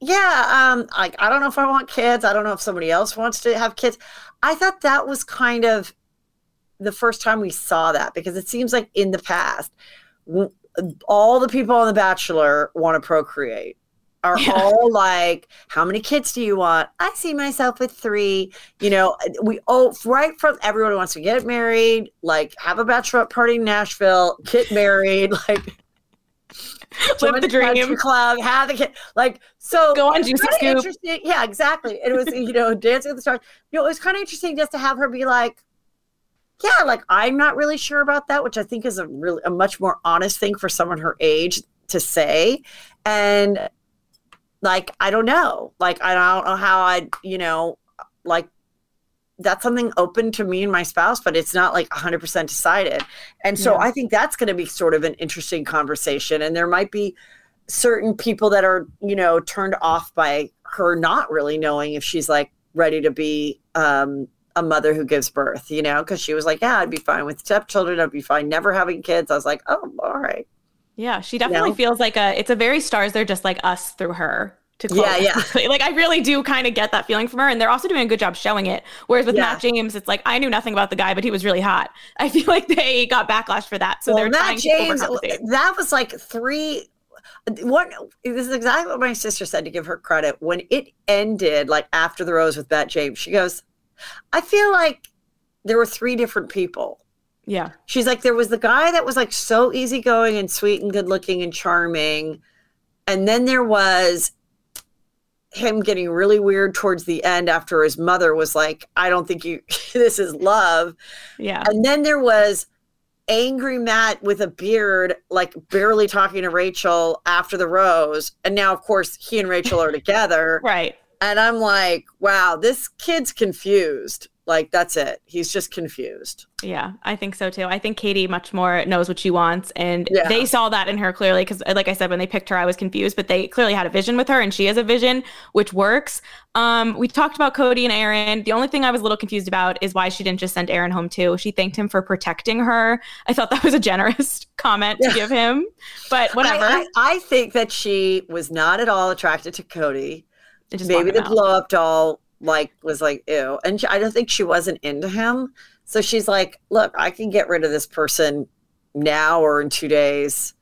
yeah, um, I, I don't know if I want kids. I don't know if somebody else wants to have kids. I thought that was kind of the first time we saw that because it seems like in the past, all the people on The Bachelor want to procreate. Are yeah. all like, how many kids do you want? I see myself with three. You know, we oh right from everyone wants to get married, like have a bachelorette party in Nashville, get married, like live the dream club have the kid like so go on juicy scoop. interesting. Yeah exactly. It was you know dancing with the stars. You know it was kind of interesting just to have her be like yeah like i'm not really sure about that which i think is a really a much more honest thing for someone her age to say. And like i don't know. Like i don't know how i'd you know like that's something open to me and my spouse, but it's not like 100% decided. And so yeah. I think that's going to be sort of an interesting conversation. And there might be certain people that are, you know, turned off by her not really knowing if she's like ready to be um, a mother who gives birth, you know, because she was like, yeah, I'd be fine with stepchildren. I'd be fine never having kids. I was like, oh, all right. Yeah, she definitely you know? feels like a, it's a very stars, they're just like us through her to yeah, yeah. Like I really do kind of get that feeling from her, and they're also doing a good job showing it. Whereas with yeah. Matt James, it's like I knew nothing about the guy, but he was really hot. I feel like they got backlash for that, so well, they're Matt James. that was like three. What this is exactly what my sister said to give her credit when it ended. Like after the rose with Matt James, she goes, "I feel like there were three different people." Yeah, she's like, there was the guy that was like so easygoing and sweet and good looking and charming. And then there was him getting really weird towards the end after his mother was like, I don't think you, this is love. Yeah. And then there was angry Matt with a beard, like barely talking to Rachel after the rose. And now, of course, he and Rachel are together. right. And I'm like, wow, this kid's confused. Like that's it. He's just confused. Yeah, I think so too. I think Katie much more knows what she wants, and Yeah. they saw that in her clearly. Because, like I said, when they picked her, I was confused, but they clearly had a vision with her, and she has a vision which works. Um, we talked about Cody and Aaron. The only thing I was a little confused about is why she didn't just send Aaron home too. She thanked him for protecting her. I thought that was a generous comment to Yeah. give him, but whatever. I, I, I think that she was not at all attracted to Cody. Maybe the blow up doll like was like ew, and she, I don't think she wasn't into him. So she's like, look, I can get rid of this person now or in two days.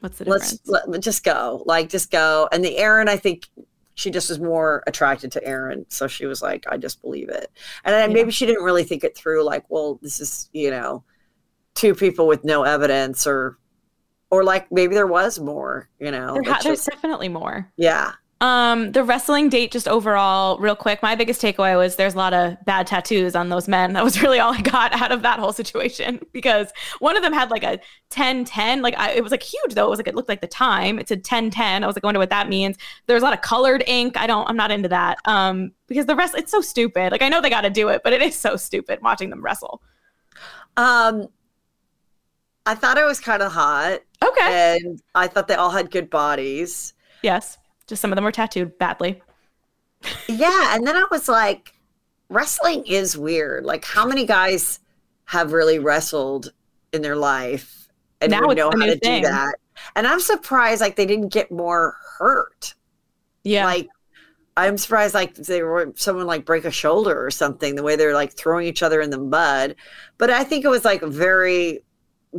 What's the difference? Let's let, just go, like just go. And the Aaron, I think she just was more attracted to Aaron, so she was like, I just believe it. And then Yeah. maybe she didn't really think it through. Like, well, this is you know, two people with no evidence, or or like maybe there was more. You know, There that ha- she- there's definitely more. yeah. Um, the wrestling date, just overall, real quick. My biggest takeaway was there's a lot of bad tattoos on those men. That was really all I got out of that whole situation because one of them had like a 10 10. Like I, it was like huge though. It was like it looked like the time. It said 10 10. I was like, I wonder what that means. There's a lot of colored ink. I don't, I'm not into that. Um, because the rest, it's so stupid. Like I know they got to do it, but it is so stupid watching them wrestle. Um, I thought it was kind of hot, Okay. and I thought they all had good bodies. yes. Just some of them were tattooed badly. Yeah, and then I was like, wrestling is weird. Like, how many guys have really wrestled in their life and Now know how to thing. do that? And I'm surprised, like, they didn't get more hurt. Yeah. Like, I'm surprised, like, they were someone like break a shoulder or something. The way they're like throwing each other in the mud, but I think it was like very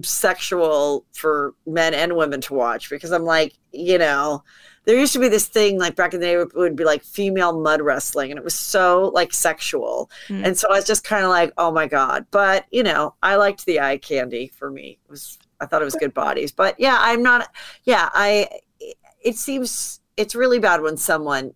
sexual for men and women to watch because I'm like, you know, there used to be this thing like back in the day it would be like female mud wrestling and it was so like sexual. Mm. And so I was just kind of like, oh my God. But you know, I liked the eye candy for me. It was I thought it was good bodies. But yeah, I'm not yeah, I it seems it's really bad when someone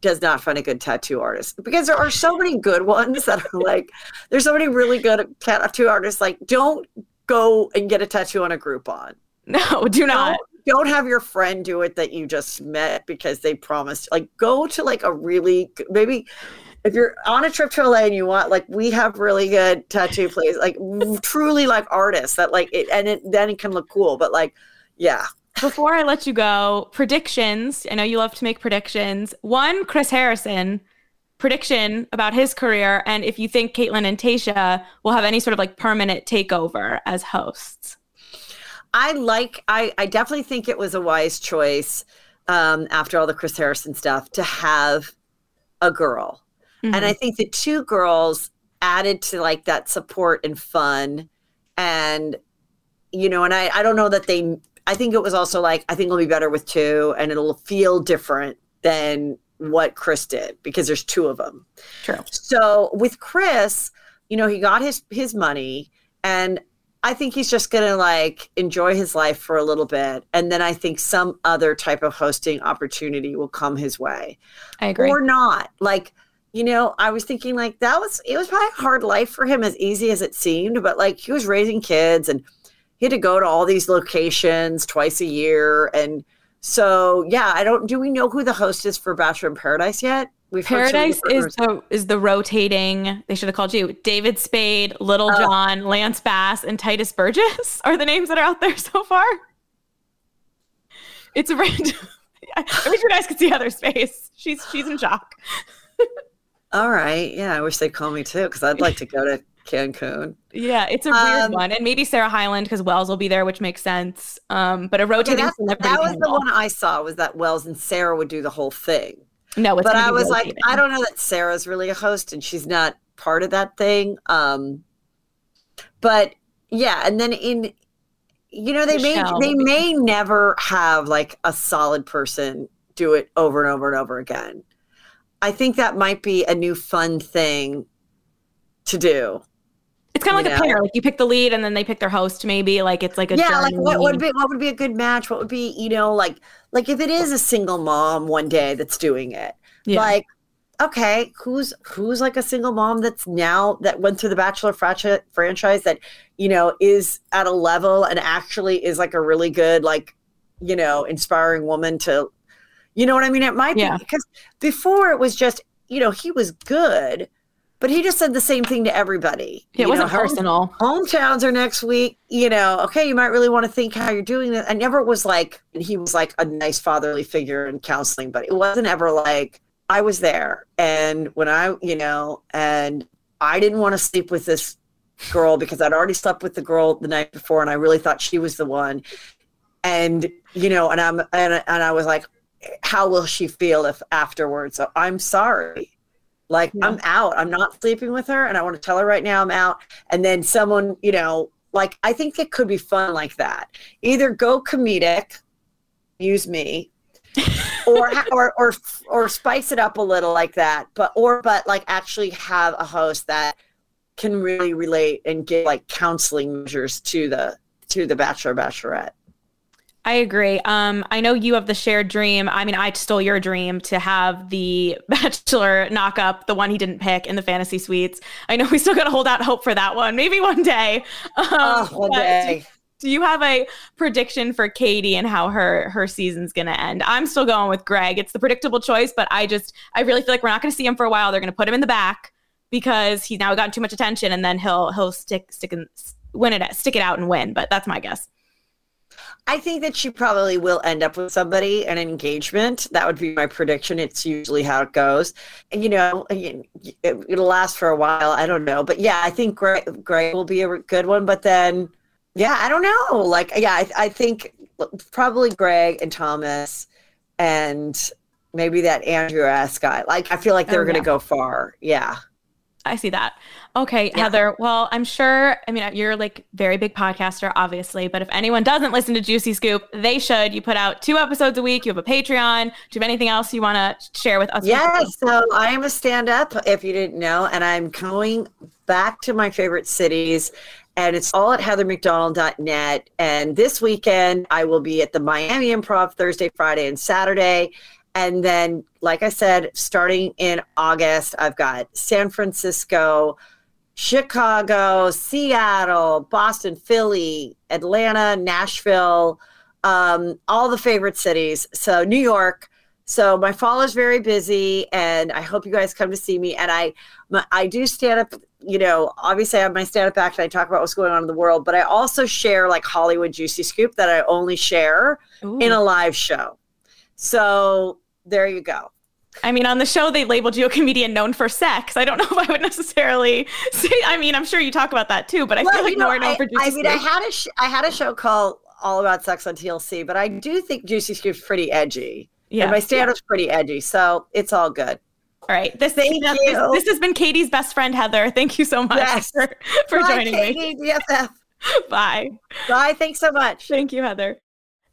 does not find a good tattoo artist because there are so many good ones that are like there's so many really good tattoo artists like don't go and get a tattoo on a Groupon. no, do not. Don't, have your friend do it that you just met because they promised. Like, go to like a really maybe if you're on a trip to LA and you want like we have really good tattoo places, like truly like artists that like it, and it, then it can look cool. But like, yeah, Before I let you go, predictions. I know you love to make predictions. One, Chris Harrison prediction about his career, and if you think Kaitlyn and Tayshia will have any sort of like permanent takeover as hosts. I like. I I definitely think it was a wise choice um, after all the Chris Harrison stuff to have a girl. Mm-hmm. And I think the two girls added to like that support and fun. And, you know, and I, I don't know that they, I think it was also like, I think it'll be better with two and it'll feel different than what Chris did because there's two of them. True. So with Chris, you know, he got his, his money and I think he's just going to like enjoy his life for a little bit. And then I think some other type of hosting opportunity will come his way I agree. or not. Like, you know, I was thinking like that was it was probably a hard life for him as easy as it seemed, but like he was raising kids and he had to go to all these locations twice a year. And so yeah, I don't do we know who the host is for Bachelor in Paradise yet? We've Paradise is the is the rotating. They should have called you David Spade, Little Oh. John, Lance Bass, and Tituss Burgess are the names that are out there so far. It's a random. I wish you guys could see Heather's face. She's she's in shock. All right. Yeah, I wish they'd call me too, because I'd like to go to Cancun. Yeah, it's a weird Um, one, and maybe Sarah Hyland because Wells will be there, which makes sense. Um, but a Okay, rotating celebrity that was the one I saw was that Wells and Sarah would do the whole thing. No, it's but I was like. I don't know that Sarah's really a host and she's not part of that thing. Um, but yeah, and then in you know they Michelle may they may never have like a solid person do it over and over and over again. I think that might be a new fun thing to do. It's kind of like a pair. Like you pick the lead, and then they pick their host. Maybe like it's like a yeah, like what would be what would be a good match? What would be you know like like if it is a single mom one day that's doing it, Yeah. like okay who's who's like a single mom that's now that went through the bachelor franchi- franchise that you know is at a level and actually is like a really good like you know inspiring woman to you know what i mean it might Yeah. be because before it was just you know he was good but he just said the same thing to everybody. It wasn't know, personal. Hometowns are next week. You know, okay, you might really want to think how you're doing it. I never was like, he was like a nice fatherly figure in counseling, but it wasn't ever like, I was there. And when I, you know, and I didn't want to sleep with this girl because I'd already slept with the girl the night before and I really thought she was the one. And, you know, and I'm, and, and I was like, how will she feel if afterwards? So I'm sorry. Like yeah. I'm out. I'm not sleeping with her and I want to tell her right now I'm out. And then someone, you know, like I think it could be fun like that. Either go comedic, use me, or or or or spice it up a little like that. But or but like actually have a host that can really relate and give like counseling measures to the to the bachelor bachelorette. I agree. Um, I know you have the shared dream. I mean, I stole your dream to have the Bachelor knock up the one he didn't pick in the fantasy suites. I know we still got to hold out hope for that one. Maybe one day. Um, oh, one day. Do, do you have a prediction for Katie and how her her season's going to end? I'm still going with Greg. It's the predictable choice, but I just I really feel like we're not going to see him for a while. They're going to put him in the back because he's now gotten too much attention, and then he'll he'll stick stick and win it stick it out and win. But that's my guess. I think that she probably will end up with somebody, an engagement. That would be my prediction. It's usually how it goes. And, you know, it'll last for a while. I don't know. But yeah, I think Greg, Greg will be a good one. But then, yeah, I don't know. Like, yeah, I, I think probably Greg and Thomas and maybe that Andrew S guy. Like, I feel like oh, they're oh, yeah. going to go far. Yeah. I see that. Okay, yeah. Heather. Well, I'm sure, I mean, you're like very big podcaster, obviously, but if anyone doesn't listen to Juicy Scoop, they should. You put out two episodes a week. You have a Patreon. Do you have anything else you want to share with us? Yes. So I am a stand up, if you didn't know, and I'm going back to my favorite cities and it's all at heathermcdonald.net. And this weekend, I will be at the Miami Improv Thursday, Friday, and Saturday. And then, like I said, starting in August, I've got San Francisco, Chicago, Seattle, Boston, Philly, Atlanta, Nashville, um, all the favorite cities. So, New York. So, my fall is very busy, and I hope you guys come to see me. And I, my, I do stand up. You know, obviously, I have my stand up act, and I talk about what's going on in the world. But I also share like Hollywood juicy scoop that I only share Ooh. in a live show. So there you go. I mean, on the show, they labeled you a comedian known for sex. I don't know if I would necessarily say. I mean, I'm sure you talk about that too, but I well, feel like you know, more known for Juicy I mean, I had a sh- I had a show called All About Sex on TLC, but I do think Juicy Scoop's pretty edgy. Yeah, and my stand-up's yeah. pretty edgy, so it's all good. All right. This, this, this, has been Katie's best friend, Heather. Thank you so much yes. for, for Bye, joining Katie, me. BFF. Bye. Bye. Thanks so much. Thank you, Heather.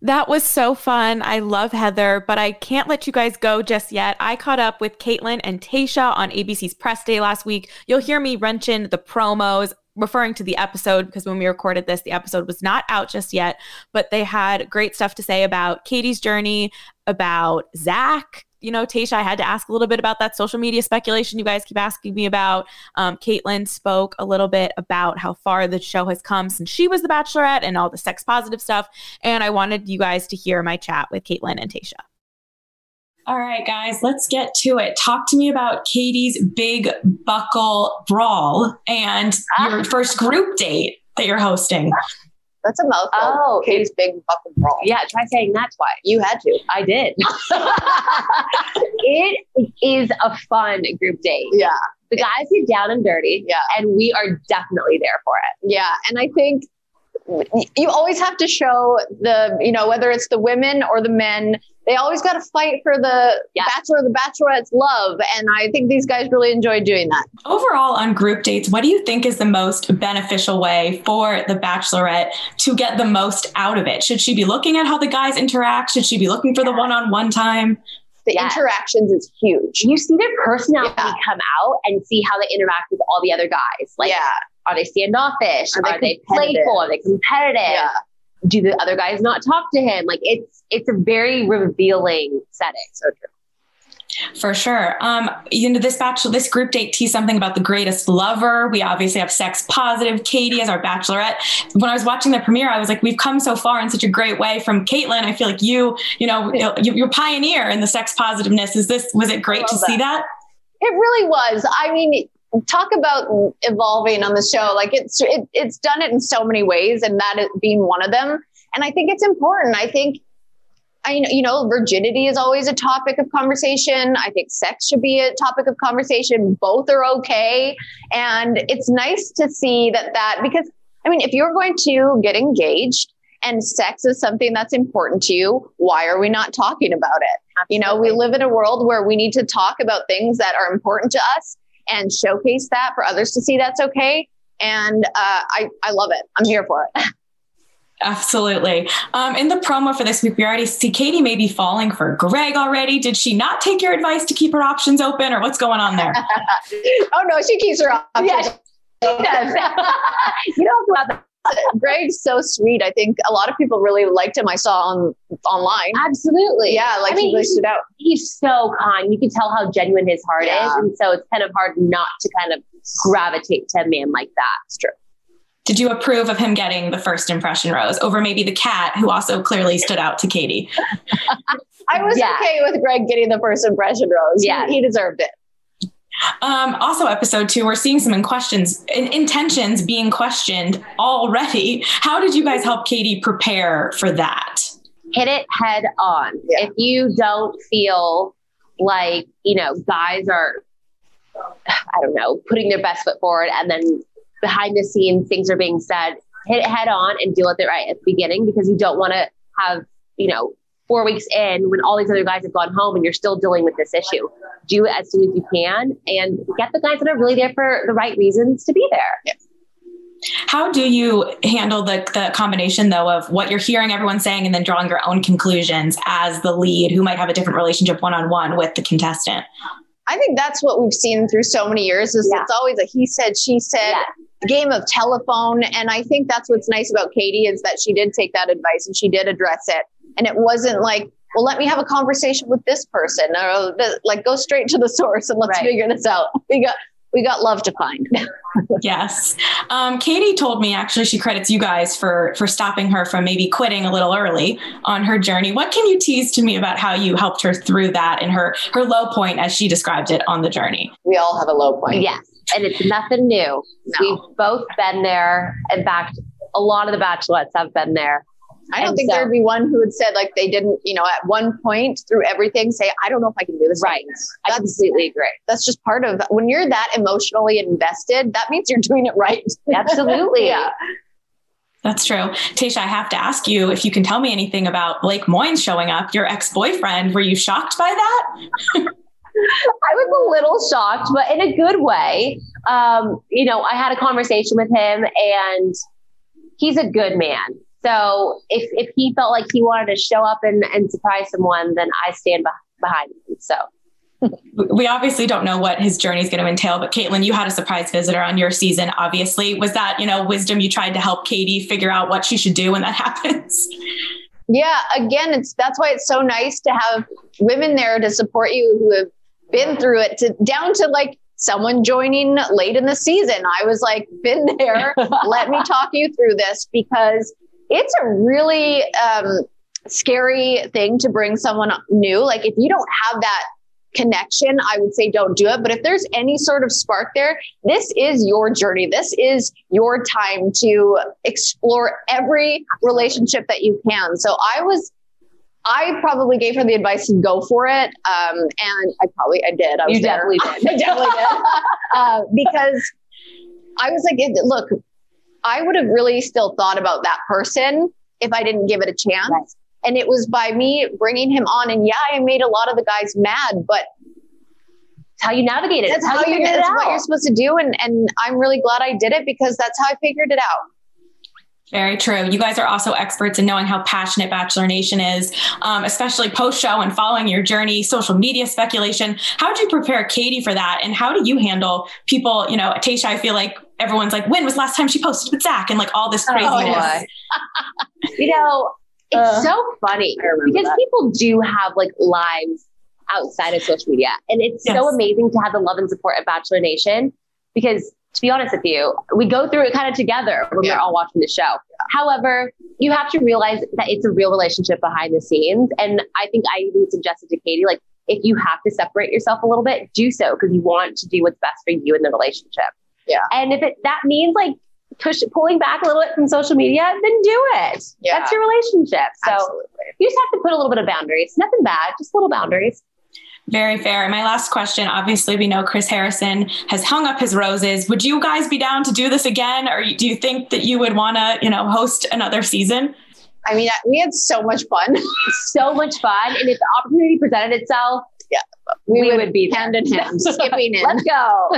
That was so fun. I love Heather, but I can't let you guys go just yet. I caught up with Kaitlyn and Tayshia on ABC's press day last week. You'll hear me wrenching the promos, referring to the episode because when we recorded this, the episode was not out just yet, but they had great stuff to say about Katie's journey, about Zach, you know, Tayshia, I had to ask a little bit about that social media speculation you guys keep asking me about. Um, Kaitlyn spoke a little bit about how far the show has come since she was the bachelorette and all the sex positive stuff. And I wanted you guys to hear my chat with Kaitlyn and Tayshia. All right, guys, let's get to it. Talk to me about Katie's big buckle brawl and your first group date that you're hosting. That's a mouthful. Oh, Katie's big fucking brawl. Yeah, try saying that twice. You had to. I did. it is a fun group date. Yeah. The guys get down and dirty. Yeah. And we are definitely there for it. Yeah. And I think you always have to show the, you know, whether it's the women or the men, they always got to fight for the bachelor or the bachelorette's love. And I think these guys really enjoy doing that. Overall, on group dates, what do you think is the most beneficial way for the bachelorette to get the most out of it? Should she be looking at how the guys interact? Should she be looking for the one on one time? The yes. interactions is huge. You see their personality yeah. come out and see how they interact with all the other guys. Like, yeah. Are they standoffish? Are, are they, they playful? Are they competitive? Yeah do the other guys not talk to him? Like it's it's a very revealing setting. So true. For sure. Um, you know, this bachelor, this group date teased something about the greatest lover. We obviously have sex positive Katie as our bachelorette. When I was watching the premiere, I was like, we've come so far in such a great way from Kaitlyn. I feel like you, you know, you, are a pioneer in the sex positiveness. Is this, was it great to that. see that? It really was. I mean, talk about evolving on the show. Like it's it, it's done it in so many ways, and that being one of them. And I think it's important. I think I, you know, virginity is always a topic of conversation. I think sex should be a topic of conversation. Both are okay. And it's nice to see that that, because I mean, if you're going to get engaged and sex is something that's important to you, why are we not talking about it? Absolutely. You know, we live in a world where we need to talk about things that are important to us and showcase that for others to see that's okay. And uh, I, I love it. I'm here for it. Absolutely. Um, in the promo for this week, we already see Katie may be falling for Greg already. Did she not take your advice to keep her options open, or what's going on there? oh no, she keeps her options. Yeah, she does. you know Greg's so sweet. I think a lot of people really liked him. I saw on online. Absolutely. Yeah, like I mean, he really stood out. He's so kind. You can tell how genuine his heart yeah. is, and so it's kind of hard not to kind of gravitate to a man like that. It's true. Did you approve of him getting the first impression rose over maybe the cat who also clearly stood out to Katie? I was yeah. okay with Greg getting the first impression rose. Yeah, he, he deserved it. Um, also, episode two, we're seeing some in questions, in, intentions being questioned already. How did you guys help Katie prepare for that? Hit it head on. Yeah. If you don't feel like, you know, guys are, I don't know, putting their best foot forward and then behind the scenes things are being said, hit it head on and deal with it right at the beginning because you don't want to have, you know, four weeks in when all these other guys have gone home and you're still dealing with this issue. Do it as soon as you can and get the guys that are really there for the right reasons to be there. Yeah. How do you handle the, the combination though of what you're hearing everyone saying and then drawing your own conclusions as the lead who might have a different relationship one on one with the contestant? I think that's what we've seen through so many years is yeah. it's always a he said, she said yeah. game of telephone. And I think that's what's nice about Katie is that she did take that advice and she did address it. And it wasn't like, well, let me have a conversation with this person or like go straight to the source and let's right. figure this out. We got, we got love to find. yes. Um, Katie told me actually she credits you guys for for stopping her from maybe quitting a little early on her journey. What can you tease to me about how you helped her through that and her her low point as she described it on the journey? We all have a low point. Yes. And it's nothing new. No. We've both been there. In fact, a lot of the bachelorettes have been there. I don't and think so, there'd be one who had said like they didn't, you know, at one point through everything say, I don't know if I can do this. Right. I completely agree. That's just part of when you're that emotionally invested, that means you're doing it right. Absolutely. yeah. That's true. Tayshia, I have to ask you if you can tell me anything about Blake Moynes showing up, your ex boyfriend. Were you shocked by that? I was a little shocked, but in a good way. Um, you know, I had a conversation with him and he's a good man. So if, if he felt like he wanted to show up and, and surprise someone, then I stand be- behind him. So we obviously don't know what his journey is going to entail, but Kaitlyn, you had a surprise visitor on your season. Obviously, was that you know wisdom you tried to help Katie figure out what she should do when that happens? Yeah, again, it's that's why it's so nice to have women there to support you who have been through it, to down to like someone joining late in the season. I was like, been there. Let me talk you through this because it's a really um, scary thing to bring someone new. Like if you don't have that connection, I would say don't do it. But if there's any sort of spark there, this is your journey. This is your time to explore every relationship that you can. So I was I probably gave her the advice to go for it. Um, and I probably, I did. I was you there. definitely did. I definitely did. Uh, because I was like, look, I would have really still thought about that person if I didn't give it a chance. Right. And it was by me bringing him on. And yeah, I made a lot of the guys mad, but it's how you navigate it. That's how, how you, that's what you're supposed to do. And, and I'm really glad I did it because that's how I figured it out. Very true. You guys are also experts in knowing how passionate Bachelor Nation is, um, especially post show and following your journey, social media speculation. How did you prepare Katie for that? And how do you handle people? You know, Tayshia, I feel like everyone's like, when was last time she posted with Zach? And like all this craziness. Oh, you know, it's uh, so funny because that. people do have like lives outside of social media. And it's yes. so amazing to have the love and support of Bachelor Nation because to be honest with you, we go through it kind of together when yeah. we're all watching the show. Yeah. However, you have to realize that it's a real relationship behind the scenes. And I think I even suggested to Katie, like, if you have to separate yourself a little bit, do so because you want to do what's best for you in the relationship. Yeah. And if it that means like push pulling back a little bit from social media, then do it. Yeah. That's your relationship. So Absolutely. you just have to put a little bit of boundaries. Nothing bad, just little boundaries. Very fair. My last question obviously, we know Chris Harrison has hung up his roses. Would you guys be down to do this again? Or do you think that you would want to, you know, host another season? I mean, we had so much fun. so much fun. And if the opportunity presented itself, yeah, we, we would, would, be hand in hand, skipping in. Let's go.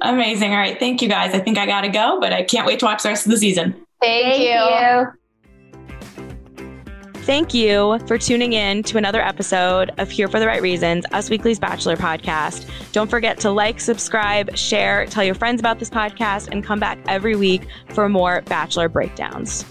Amazing. All right. Thank you guys. I think I got to go, but I can't wait to watch the rest of the season. Thank, Thank you. you. Thank you for tuning in to another episode of Here for the Right Reasons, Us Weekly's Bachelor podcast. Don't forget to like, subscribe, share, tell your friends about this podcast, and come back every week for more Bachelor breakdowns.